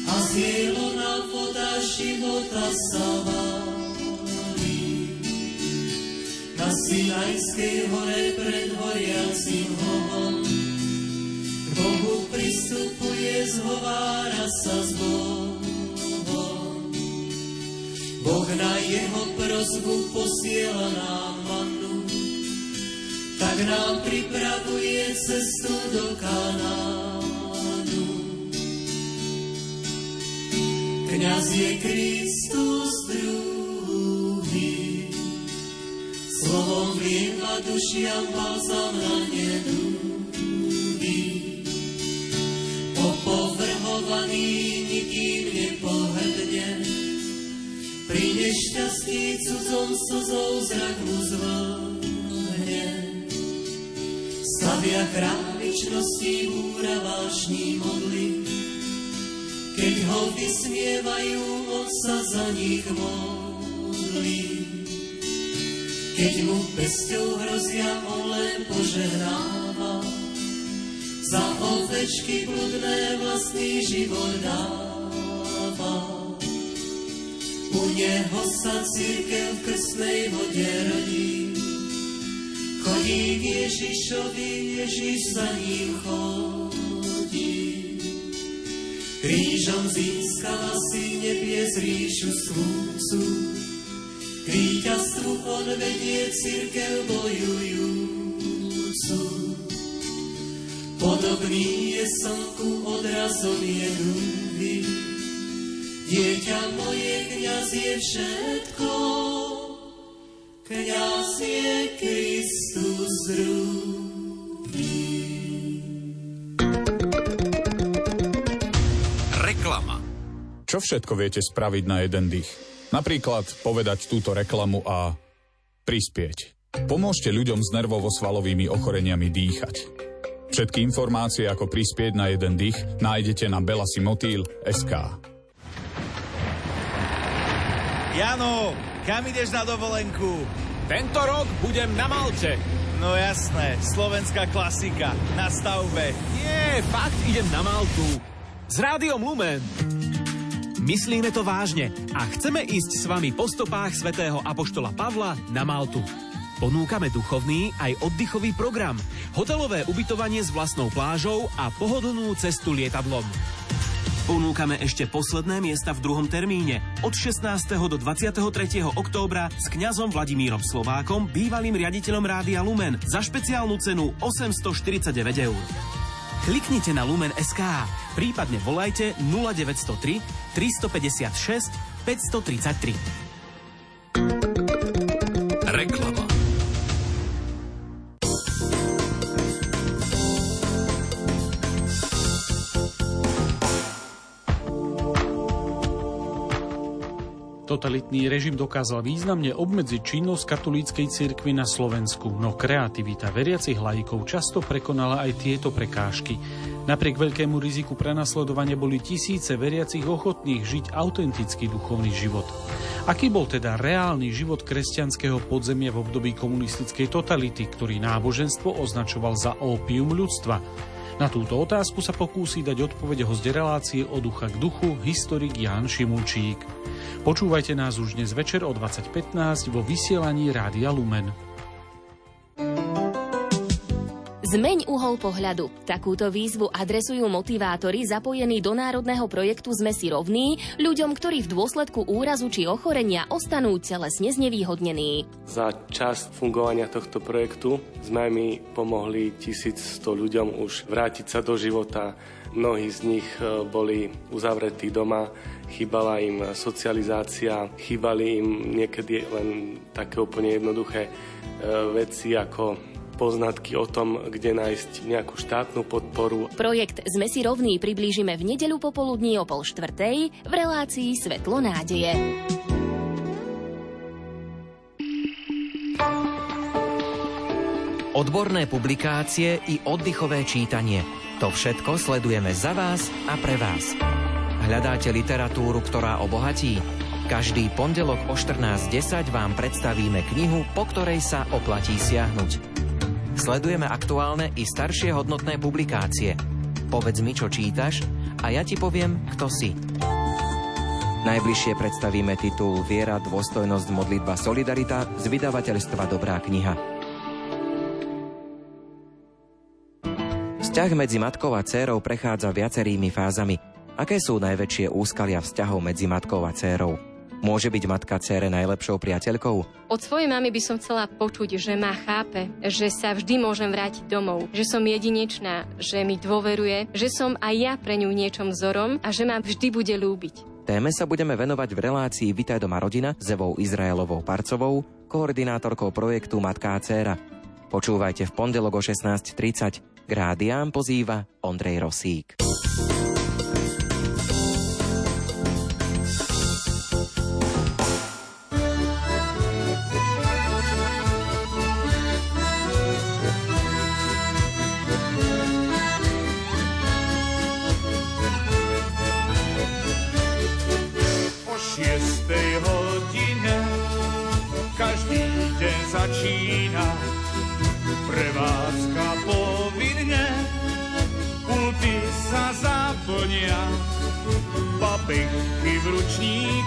a z jej lona voda života sa valí. Na Sinajskej hore pred horiacim hovom Bohu pristupuje, zhovára sa s Bohom. Boh na jeho prozbu posiela nám mannu, tak nám pripravuje cestu do Kanánu. Kňaz je Kristus druhý, Slovom vlieva dušiam balzam na nedúdy. Opovrhovaný nikým nepohrdne, pri nešťastí cudzom slzou zrak mu zvlhne. Stavia králičnosti úra vášní modly, keď ho vysmievajú, on sa za nich modlí. Keď mu pesťou hrozia, on len požehnáva, za ovečky bludné vlastný život dáva. U neho sa církev v krstnej vode rodí, chodí k Ježišovi, Ježiš za ním chodí. Krížom získala si nebies ríšu slúcu, k víťazstvu on vedie církev bojujúcu. Je slnku odrazom je núvy, dieťa moje kniaz je všetko, kniaz je Kristus druhý. Reklama. Čo všetko viete spraviť na jeden dých? Napríklad povedať túto reklamu a prispieť. Pomôžte ľuďom s nervovo-svalovými ochoreniami dýchať. Všetky informácie, ako prispieť na jeden dých, nájdete na belasimotil.sk. Jano, kam ideš na dovolenku? Tento rok budem na Malte. No jasné, slovenská klasika, na stavbe. Nie, fakt idem na Maltu. S Rádiom Lumen. Myslíme to vážne a chceme ísť s vami po stopách svätého Apoštola Pavla na Maltu. Ponúkame duchovný aj oddychový program, hotelové ubytovanie s vlastnou plážou a pohodlnú cestu lietadlom. Ponúkame ešte posledné miesta v druhom termíne od 16. do 23. októbra s kňazom Vladimírom Slovákom, bývalým riaditeľom Rádia Lumen za špeciálnu cenu 849 eur. Kliknite na Lumen SK, prípadne volajte 0903 356 533. Totalitný režim dokázal významne obmedziť činnosť katolíckej cirkvi na Slovensku, no kreativita veriacich laikov často prekonala aj tieto prekážky. Napriek veľkému riziku prenasledovania boli tisíce veriacich ochotných žiť autentický duchovný život. Aký bol teda reálny život kresťanského podzemia v období komunistickej totality, ktorý náboženstvo označoval za ópium ľudstva? Na túto otázku sa pokúsi dať odpovede host relácie od ducha k duchu, historik Jan Šimulčík. Počúvajte nás už dnes večer o 20.15 vo vysielaní Rádia Lumen. Zmeň uhol pohľadu. Takúto výzvu adresujú motivátori zapojení do národného projektu Sme si rovní ľuďom, ktorí v dôsledku úrazu či ochorenia ostanú telesne znevýhodnení. Za čas fungovania tohto projektu sme mi pomohli 1100 ľuďom už vrátiť sa do života. Mnohí z nich e, boli uzavretí doma, chýbala im socializácia, chýbali im niekedy len také úplne jednoduché e, veci ako poznatky o tom, kde nájsť nejakú štátnu podporu. Projekt Sme si rovní priblížime v nedeľu popoludní o pol štvrtej v relácii Svetlo nádeje. Odborné publikácie i oddychové čítanie. To všetko sledujeme za vás a pre vás. Hľadáte literatúru, ktorá obohatí? Každý pondelok o 14.10 vám predstavíme knihu, po ktorej sa oplatí siahnuť. Sledujeme aktuálne i staršie hodnotné publikácie. Povedz mi, čo čítaš a ja ti poviem, kto si. Najbližšie predstavíme titul Viera, dôstojnosť, modlitba, solidarita z vydavateľstva Dobrá kniha. Vzťah medzi matkou a dcérou prechádza viacerými fázami. Aké sú najväčšie úskalia vzťahov medzi matkou a dcérou? Môže byť matka cére najlepšou priateľkou? Od svojej mamy by som chcela počuť, že ma chápe, že sa vždy môžem vrátiť domov, že som jedinečná, že mi dôveruje, že som aj ja pre ňu niečom vzorom a že ma vždy bude ľúbiť. Téme sa budeme venovať v relácii Vitaj doma rodina s Evou Izraelovou Parcovou koordinátorkou projektu Matka a dcéra. Počúvajte v pondelok o 16.30. K rádiám pozýva Ondrej Rosík.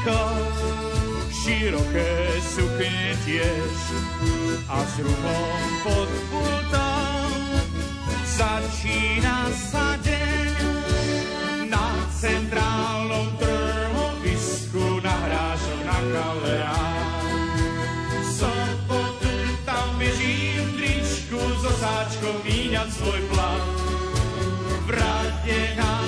Ručníkoch, široké sukne tiež a s ruchom pod pultom začína sa deň na centrálnom trhovisku nahrážu na Kaleán. Sobotu tam bežím v tričku so sáčkom míňať svoj plat. V rade na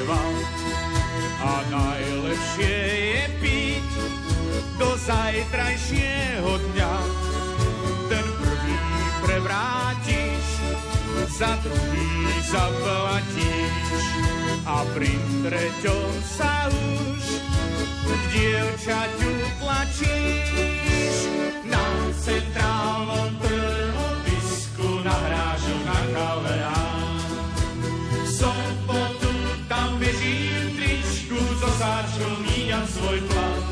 dva. A najlepšie je piť do zajtrajšieho dňa. Ten prvý prevrátiš, za druhý zaplatíš a pri treťom sa už k dievčaťu tlačíš. Na centrálnom trhovisku nahrážu na kaleán. Míňam svoj plat.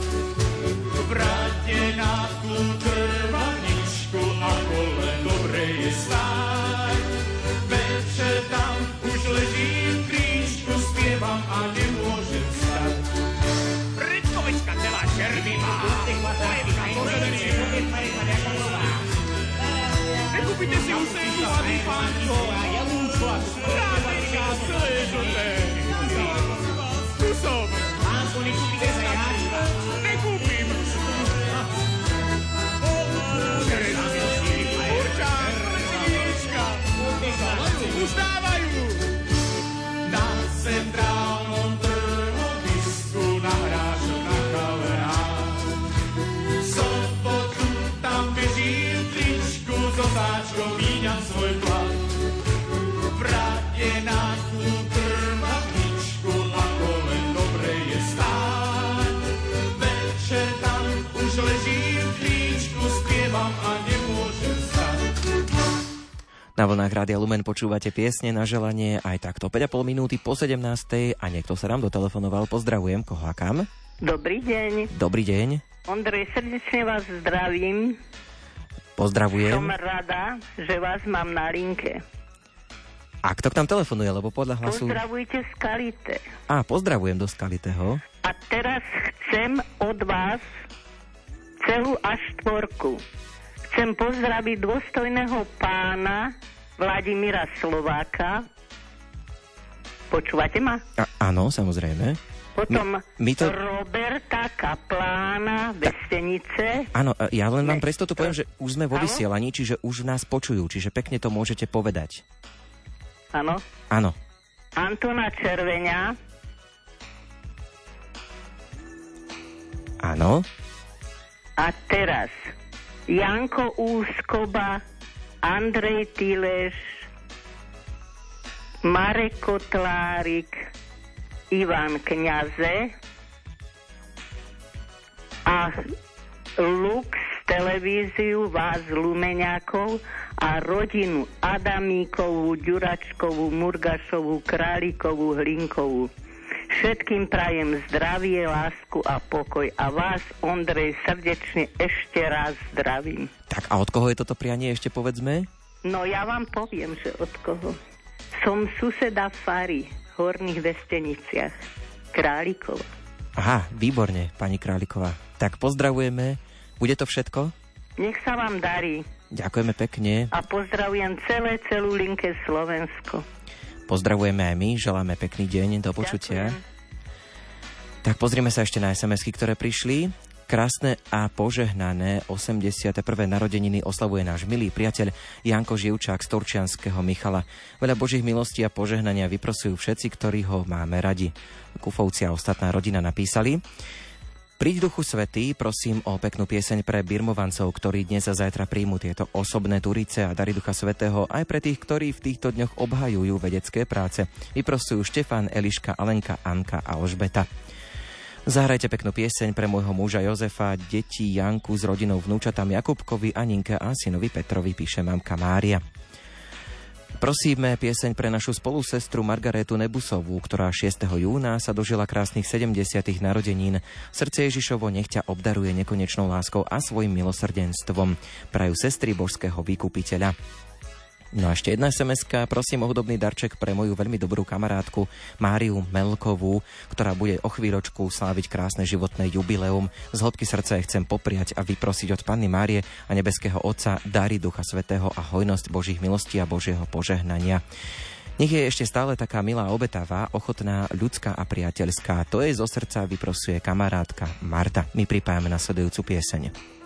V rade na tú krvaničku, ako len dobre je stáť. Večer tam už ležím v krížku, spievam a nemôžem stať. Redkovečka celá červivá, Nekúpite si úsenku a dýpánko. Rádička celé žlté. Rádia Lumen počúvate piesne na želanie aj takto 5,5 minúty po 17. a niekto sa nám dotelefonoval. Pozdravujem, koho a kam? Dobrý deň. Dobrý deň, Ondrej, srdečne vás zdravím. pozdravujem. Som rada, že vás mám na linke. A kto k nám telefonuje, lebo podľa hlasu... Pozdravujte z Kalite. A, pozdravujem do Skalitého. A teraz chcem od vás celú až štvorku. Chcem pozdraviť dôstojného pána Vladimíra Slováka. Počúvate ma? A, áno, samozrejme. Potom My- my to- Roberta Kaplána Vestenice. Áno, e, ja len vám pre istotu poviem, že už sme vo vysielaní, čiže už nás počujú, čiže pekne to môžete povedať. Áno. Áno. Antona Červeňa. Áno. A teraz Janko Úskoba, Andrej Tileš, Marek Kotlárik, Ivan Kňaze a Lux televíziu vás Lumeňákov a rodinu Adamíkovú, Ďuračkovú, Murgašovú, Králikovú, Hlinkovú. Všetkým prajem zdravie, lásku a pokoj a vás, Ondrej, srdečne ešte raz zdravím. Tak a od koho je toto prianie ešte povedzme? No ja vám poviem, že od koho. Som suseda Fary v Horných Vesteniciach, Králikova. Aha, výborne, pani Králiková. Tak pozdravujeme. Bude to všetko? Nech sa vám darí Ďakujeme pekne. a pozdravujem celé, celú linke Slovensko. Pozdravujeme aj my, želáme pekný deň, do počutia. Tak pozrieme sa ešte na SMS-ky, ktoré prišli. Krásne a požehnané 81. narodeniny oslavuje náš milý priateľ Janko Živčák z Turčianského Michala. Veľa božích milostí a požehnania vyprosujú všetci, ktorí ho máme radi. Kufovci a ostatná rodina napísali. Príď Duchu Svetý, prosím o peknú pieseň pre birmovancov, ktorí dnes a zajtra príjmu tieto osobné turice a dary Ducha Svetého, aj pre tých, ktorí v týchto dňoch obhajujú vedecké práce. Vyprostujú Štefan, Eliška, Alenka, Anka a Ožbeta. Zahrajte peknú pieseň pre môjho muža Jozefa, deti Janku s rodinou vnúčatám Jakubkovi, Aninke a synovi Petrovi, píše mamka Mária. Prosíme pieseň pre našu spolusestru Margaretu Nebusovú, ktorá 6. júna sa dožila krásnych 70. narodenín. Srdce Ježišovo nech ťa obdaruje nekonečnou láskou a svojim milosrdenstvom. Prajú sestry božského vykupiteľa. No a ešte jedna sms prosím o hudobný darček pre moju veľmi dobrú kamarátku Máriu Melkovú, ktorá bude o chvíľočku sláviť krásne životné jubileum. Z hĺbky srdca chcem popriať a vyprosiť od Panny Márie a nebeského Otca dary Ducha Svetého a hojnosť Božích milostí a Božieho požehnania. Nech je ešte stále taká milá obetavá, ochotná, ľudská a priateľská. To jej zo srdca vyprosuje kamarátka Marta. My pripájame nasledujúcu pieseň.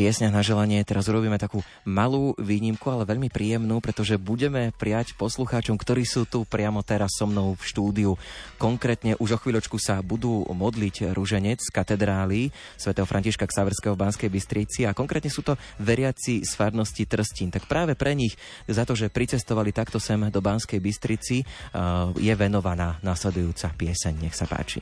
Piesňach na želanie teraz urobíme takú malú výnimku, ale veľmi príjemnú, pretože budeme prijať poslucháčom, ktorí sú tu priamo teraz so mnou v štúdiu. Konkrétne už o chvíľočku sa budú modliť ruženec z katedrály svätého Františka Ksaverského v Banskej Bystrici a konkrétne sú to veriaci z farnosti Trstín. Tak práve pre nich za to, že pricestovali takto sem do Banskej Bystrici, je venovaná nasledujúca pieseň. Nech sa páči.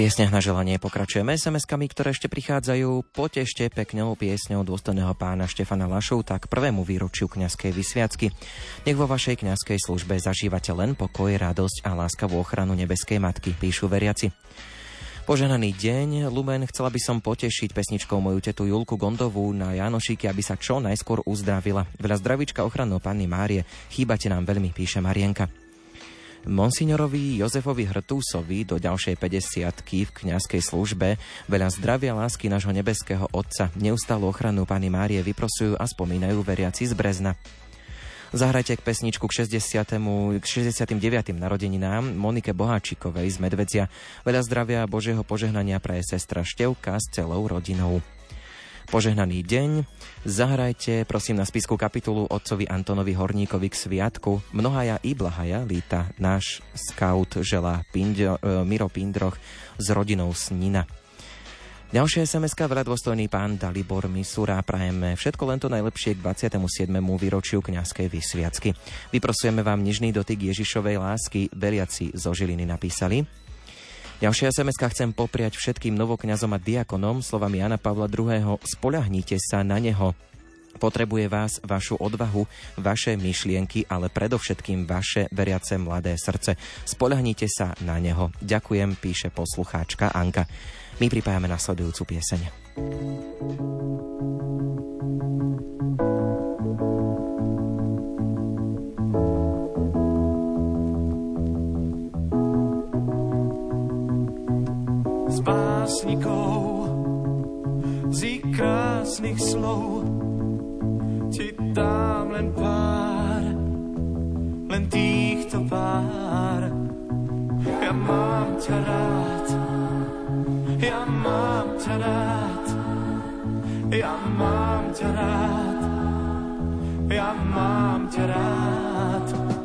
Piesniach na želanie pokračujeme SMS-kami, ktoré ešte prichádzajú. Potešte peknou piesňou dôstojného pána Štefana Lašu tak prvému výročiu kňazskej vysviacky. Nech vo vašej kňazskej službe zažívate len pokoj, radosť a láskavú ochranu nebeskej matky, píšu veriaci. Poženaný deň, Lumen, chcela by som potešiť pesničkou moju tetu Julku Gondovú na Janošíky, aby sa čo najskôr uzdravila. Veľa zdravíčka ochrannou Panny Márie, chýbate nám veľmi, píše Marienka. Monsignorovi Jozefovi Hrtúsovi do ďalšej 50 v kňazskej službe veľa zdravia lásky nášho nebeského Otca, neustálu ochranu Pany Márie vyprosujú a spomínajú veriaci z Brezna. Zahrajte k pesničku k 60. k 69. narodeninám Monike Boháčikovej z Medvedzia. Veľa zdravia a Božieho požehnania praje sestra Števka s celou rodinou. Požehnaný deň. Zahrajte prosím na spisku kapitulu otcovi Antonovi Horníkovi k sviatku. Mnohaja i blahaja líta náš scout želá Pindio, e, Miro Pindroch s rodinou Snina. Ďalšia sms veľa dôstojný pán Dalibor Misura. Prajeme všetko len to najlepšie k 27. výročiu kňazskej vysviacky. Vyprosujeme vám nižný dotyk Ježišovej lásky, veriaci zo Žiliny napísali. Ďalšia sms chcem popriať všetkým novokňazom a diakonom slovami Jana Pavla II. Spoľahnite sa na neho. Potrebuje vás vašu odvahu, vaše myšlienky, ale predovšetkým vaše veriace mladé srdce. Spoľahnite sa na neho. Ďakujem, píše poslucháčka Anka. My pripájame nasledujúcu pieseň. Z básnikov, z ich krásnych slov. Ti dám len pár, len týchto pár. Ja mám ťa rád, ja mám ťa rád, ja mám ťa rád, ja mám ťa rád. Áno,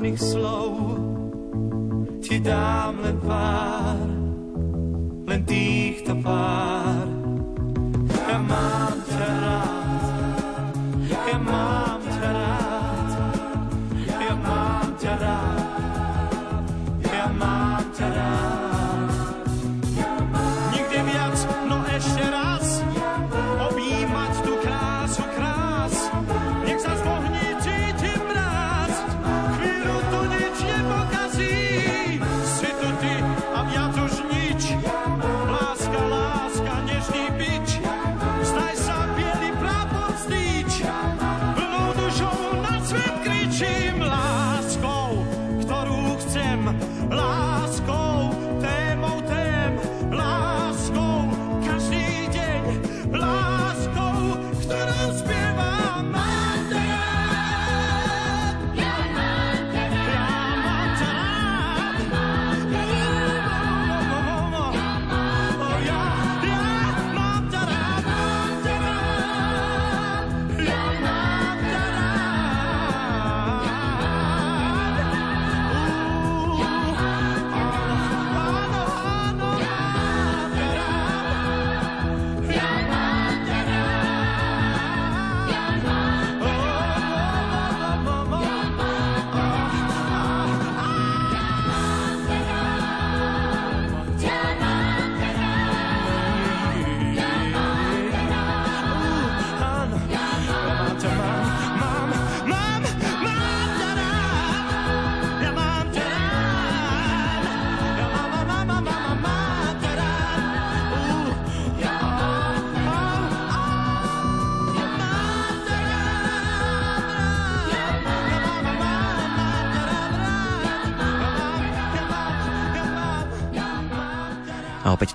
krásnych slov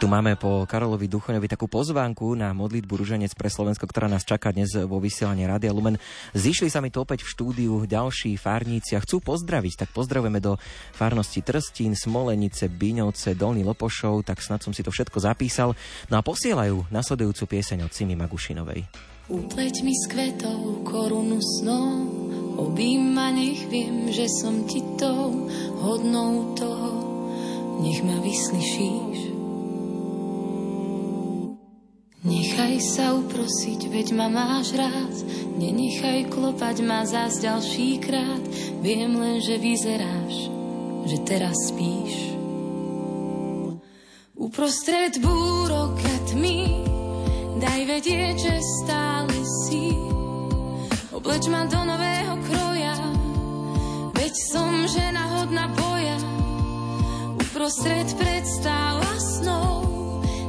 tu máme po Karolovi Duchoňovi takú pozvánku na modlitbu Ruženec pre Slovensko, ktorá nás čaká dnes vo vysielaní Rádia Lumen. Zišli sa mi tu opäť v štúdiu ďalší farníci a chcú pozdraviť, tak pozdravujeme do farnosti Trstín, Smolenice, Bíňovce, Dolný Lopošov, tak snad som si to všetko zapísal. No a posielajú nasledujúcu pieseň od Simi Magušinovej. Upleť mi s kvetou korunu snou, obím ma, nech viem, že som ti tou hodnou toho, nech ma vyslyšíš. Nechaj sa uprosiť, veď ma máš rád, nenechaj klopať ma zás ďalší krát, viem len, že vyzeráš, že teraz spíš. Uprostred búrok a tmy, daj vedieť, že stále si. Obleč ma do nového kroja, veď som žena hodná boja. Uprostred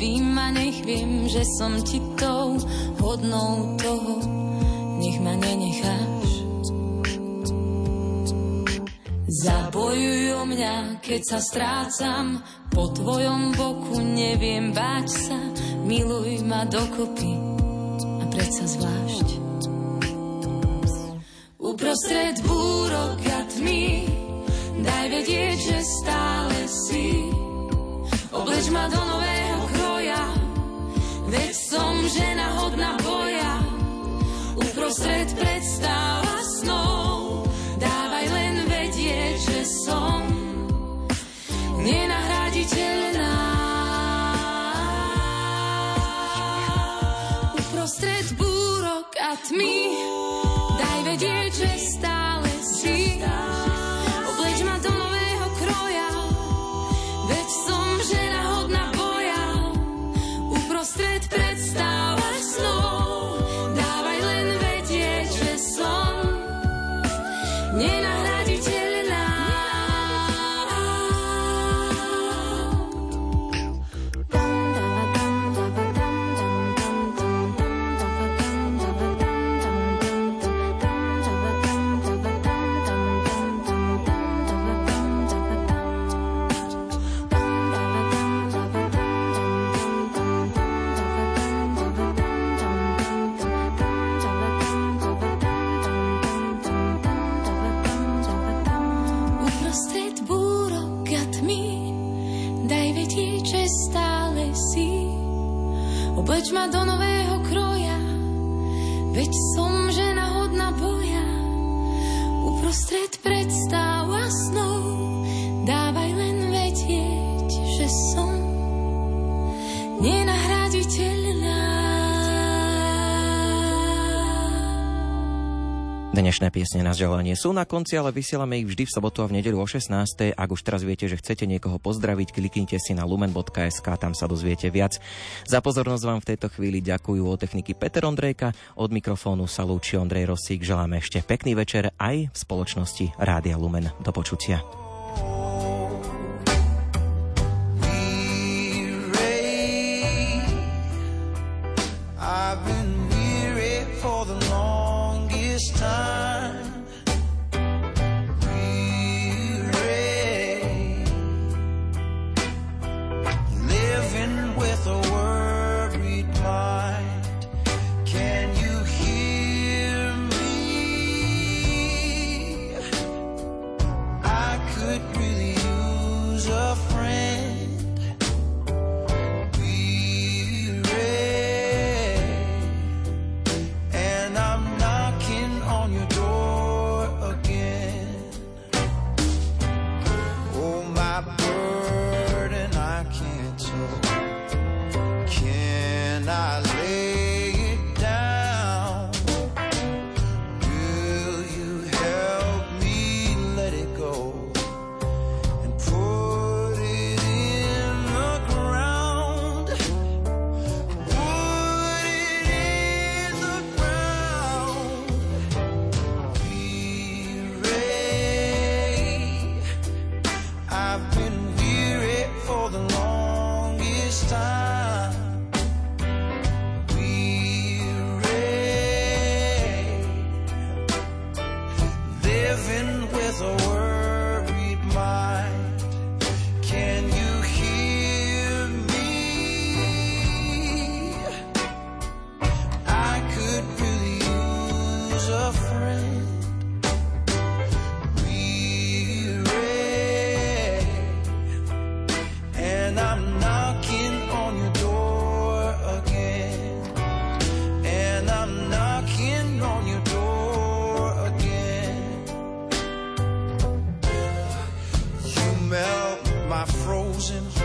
objíma, nech viem, že som ti tou hodnou toho, nech ma nenecháš. Zabojuj o mňa, keď sa strácam, po tvojom boku neviem báť sa, miluj ma dokopy a predsa zvlášť. Uprostred búrok a tmy, daj vedieť, že stále si. Obleč ma do nového kroja, veď som žena hodná boja. Uprostred predstav a snov, dávaj len vedieť, že som nenahraditeľná. Uprostred búrok a tmy, daj vedieť, že stále stále si. Obleč ma do nového kroja, veď som žena hodná boja. Uprostred predstav a snov, Dnešné piesne na želanie sú na konci, ale vysielame ich vždy v sobotu a v nedeľu o 16. Ak už teraz viete, že chcete niekoho pozdraviť, kliknite si na lumen.sk, tam sa dozviete viac. Za pozornosť vám v tejto chvíli ďakujú o techniky Peter Ondrejka, od mikrofónu sa lúči Ondrej Rosík. Želáme ešte pekný večer aj v spoločnosti Rádia Lumen. Do počutia. I've been this time. and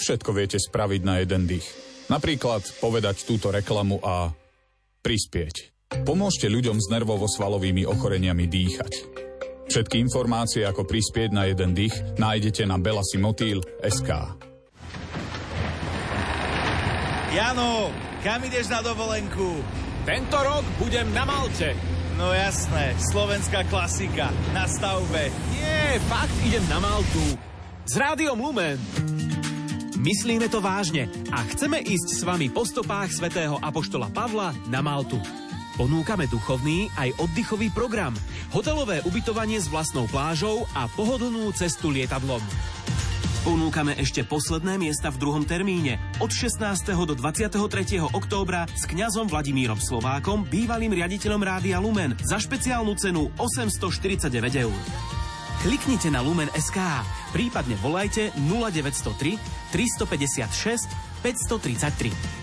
všetko viete spraviť na jeden dých? Napríklad povedať túto reklamu a prispieť. Pomôžte ľuďom s nervovo-svalovými ochoreniami dýchať. Všetky informácie, ako prispieť na jeden dých, nájdete na belasimotýl.sk. Jano, kam ideš na dovolenku? Tento rok budem na Malte. No jasné, slovenská klasika, na stavbe. Nie, fakt idem na Maltu. S Rádiom Lumen. Myslíme to vážne a chceme ísť s vami po stopách svätého Apoštola Pavla na Maltu. Ponúkame duchovný aj oddychový program, hotelové ubytovanie s vlastnou plážou a pohodlnú cestu lietadlom. Ponúkame ešte posledné miesta v druhom termíne od 16. do 23. októbra s kňazom Vladimírom Slovákom, bývalým riaditeľom Rádia Lumen za špeciálnu cenu 849 eur. Kliknite na Lumen SK, prípadne volajte 0903 356 533.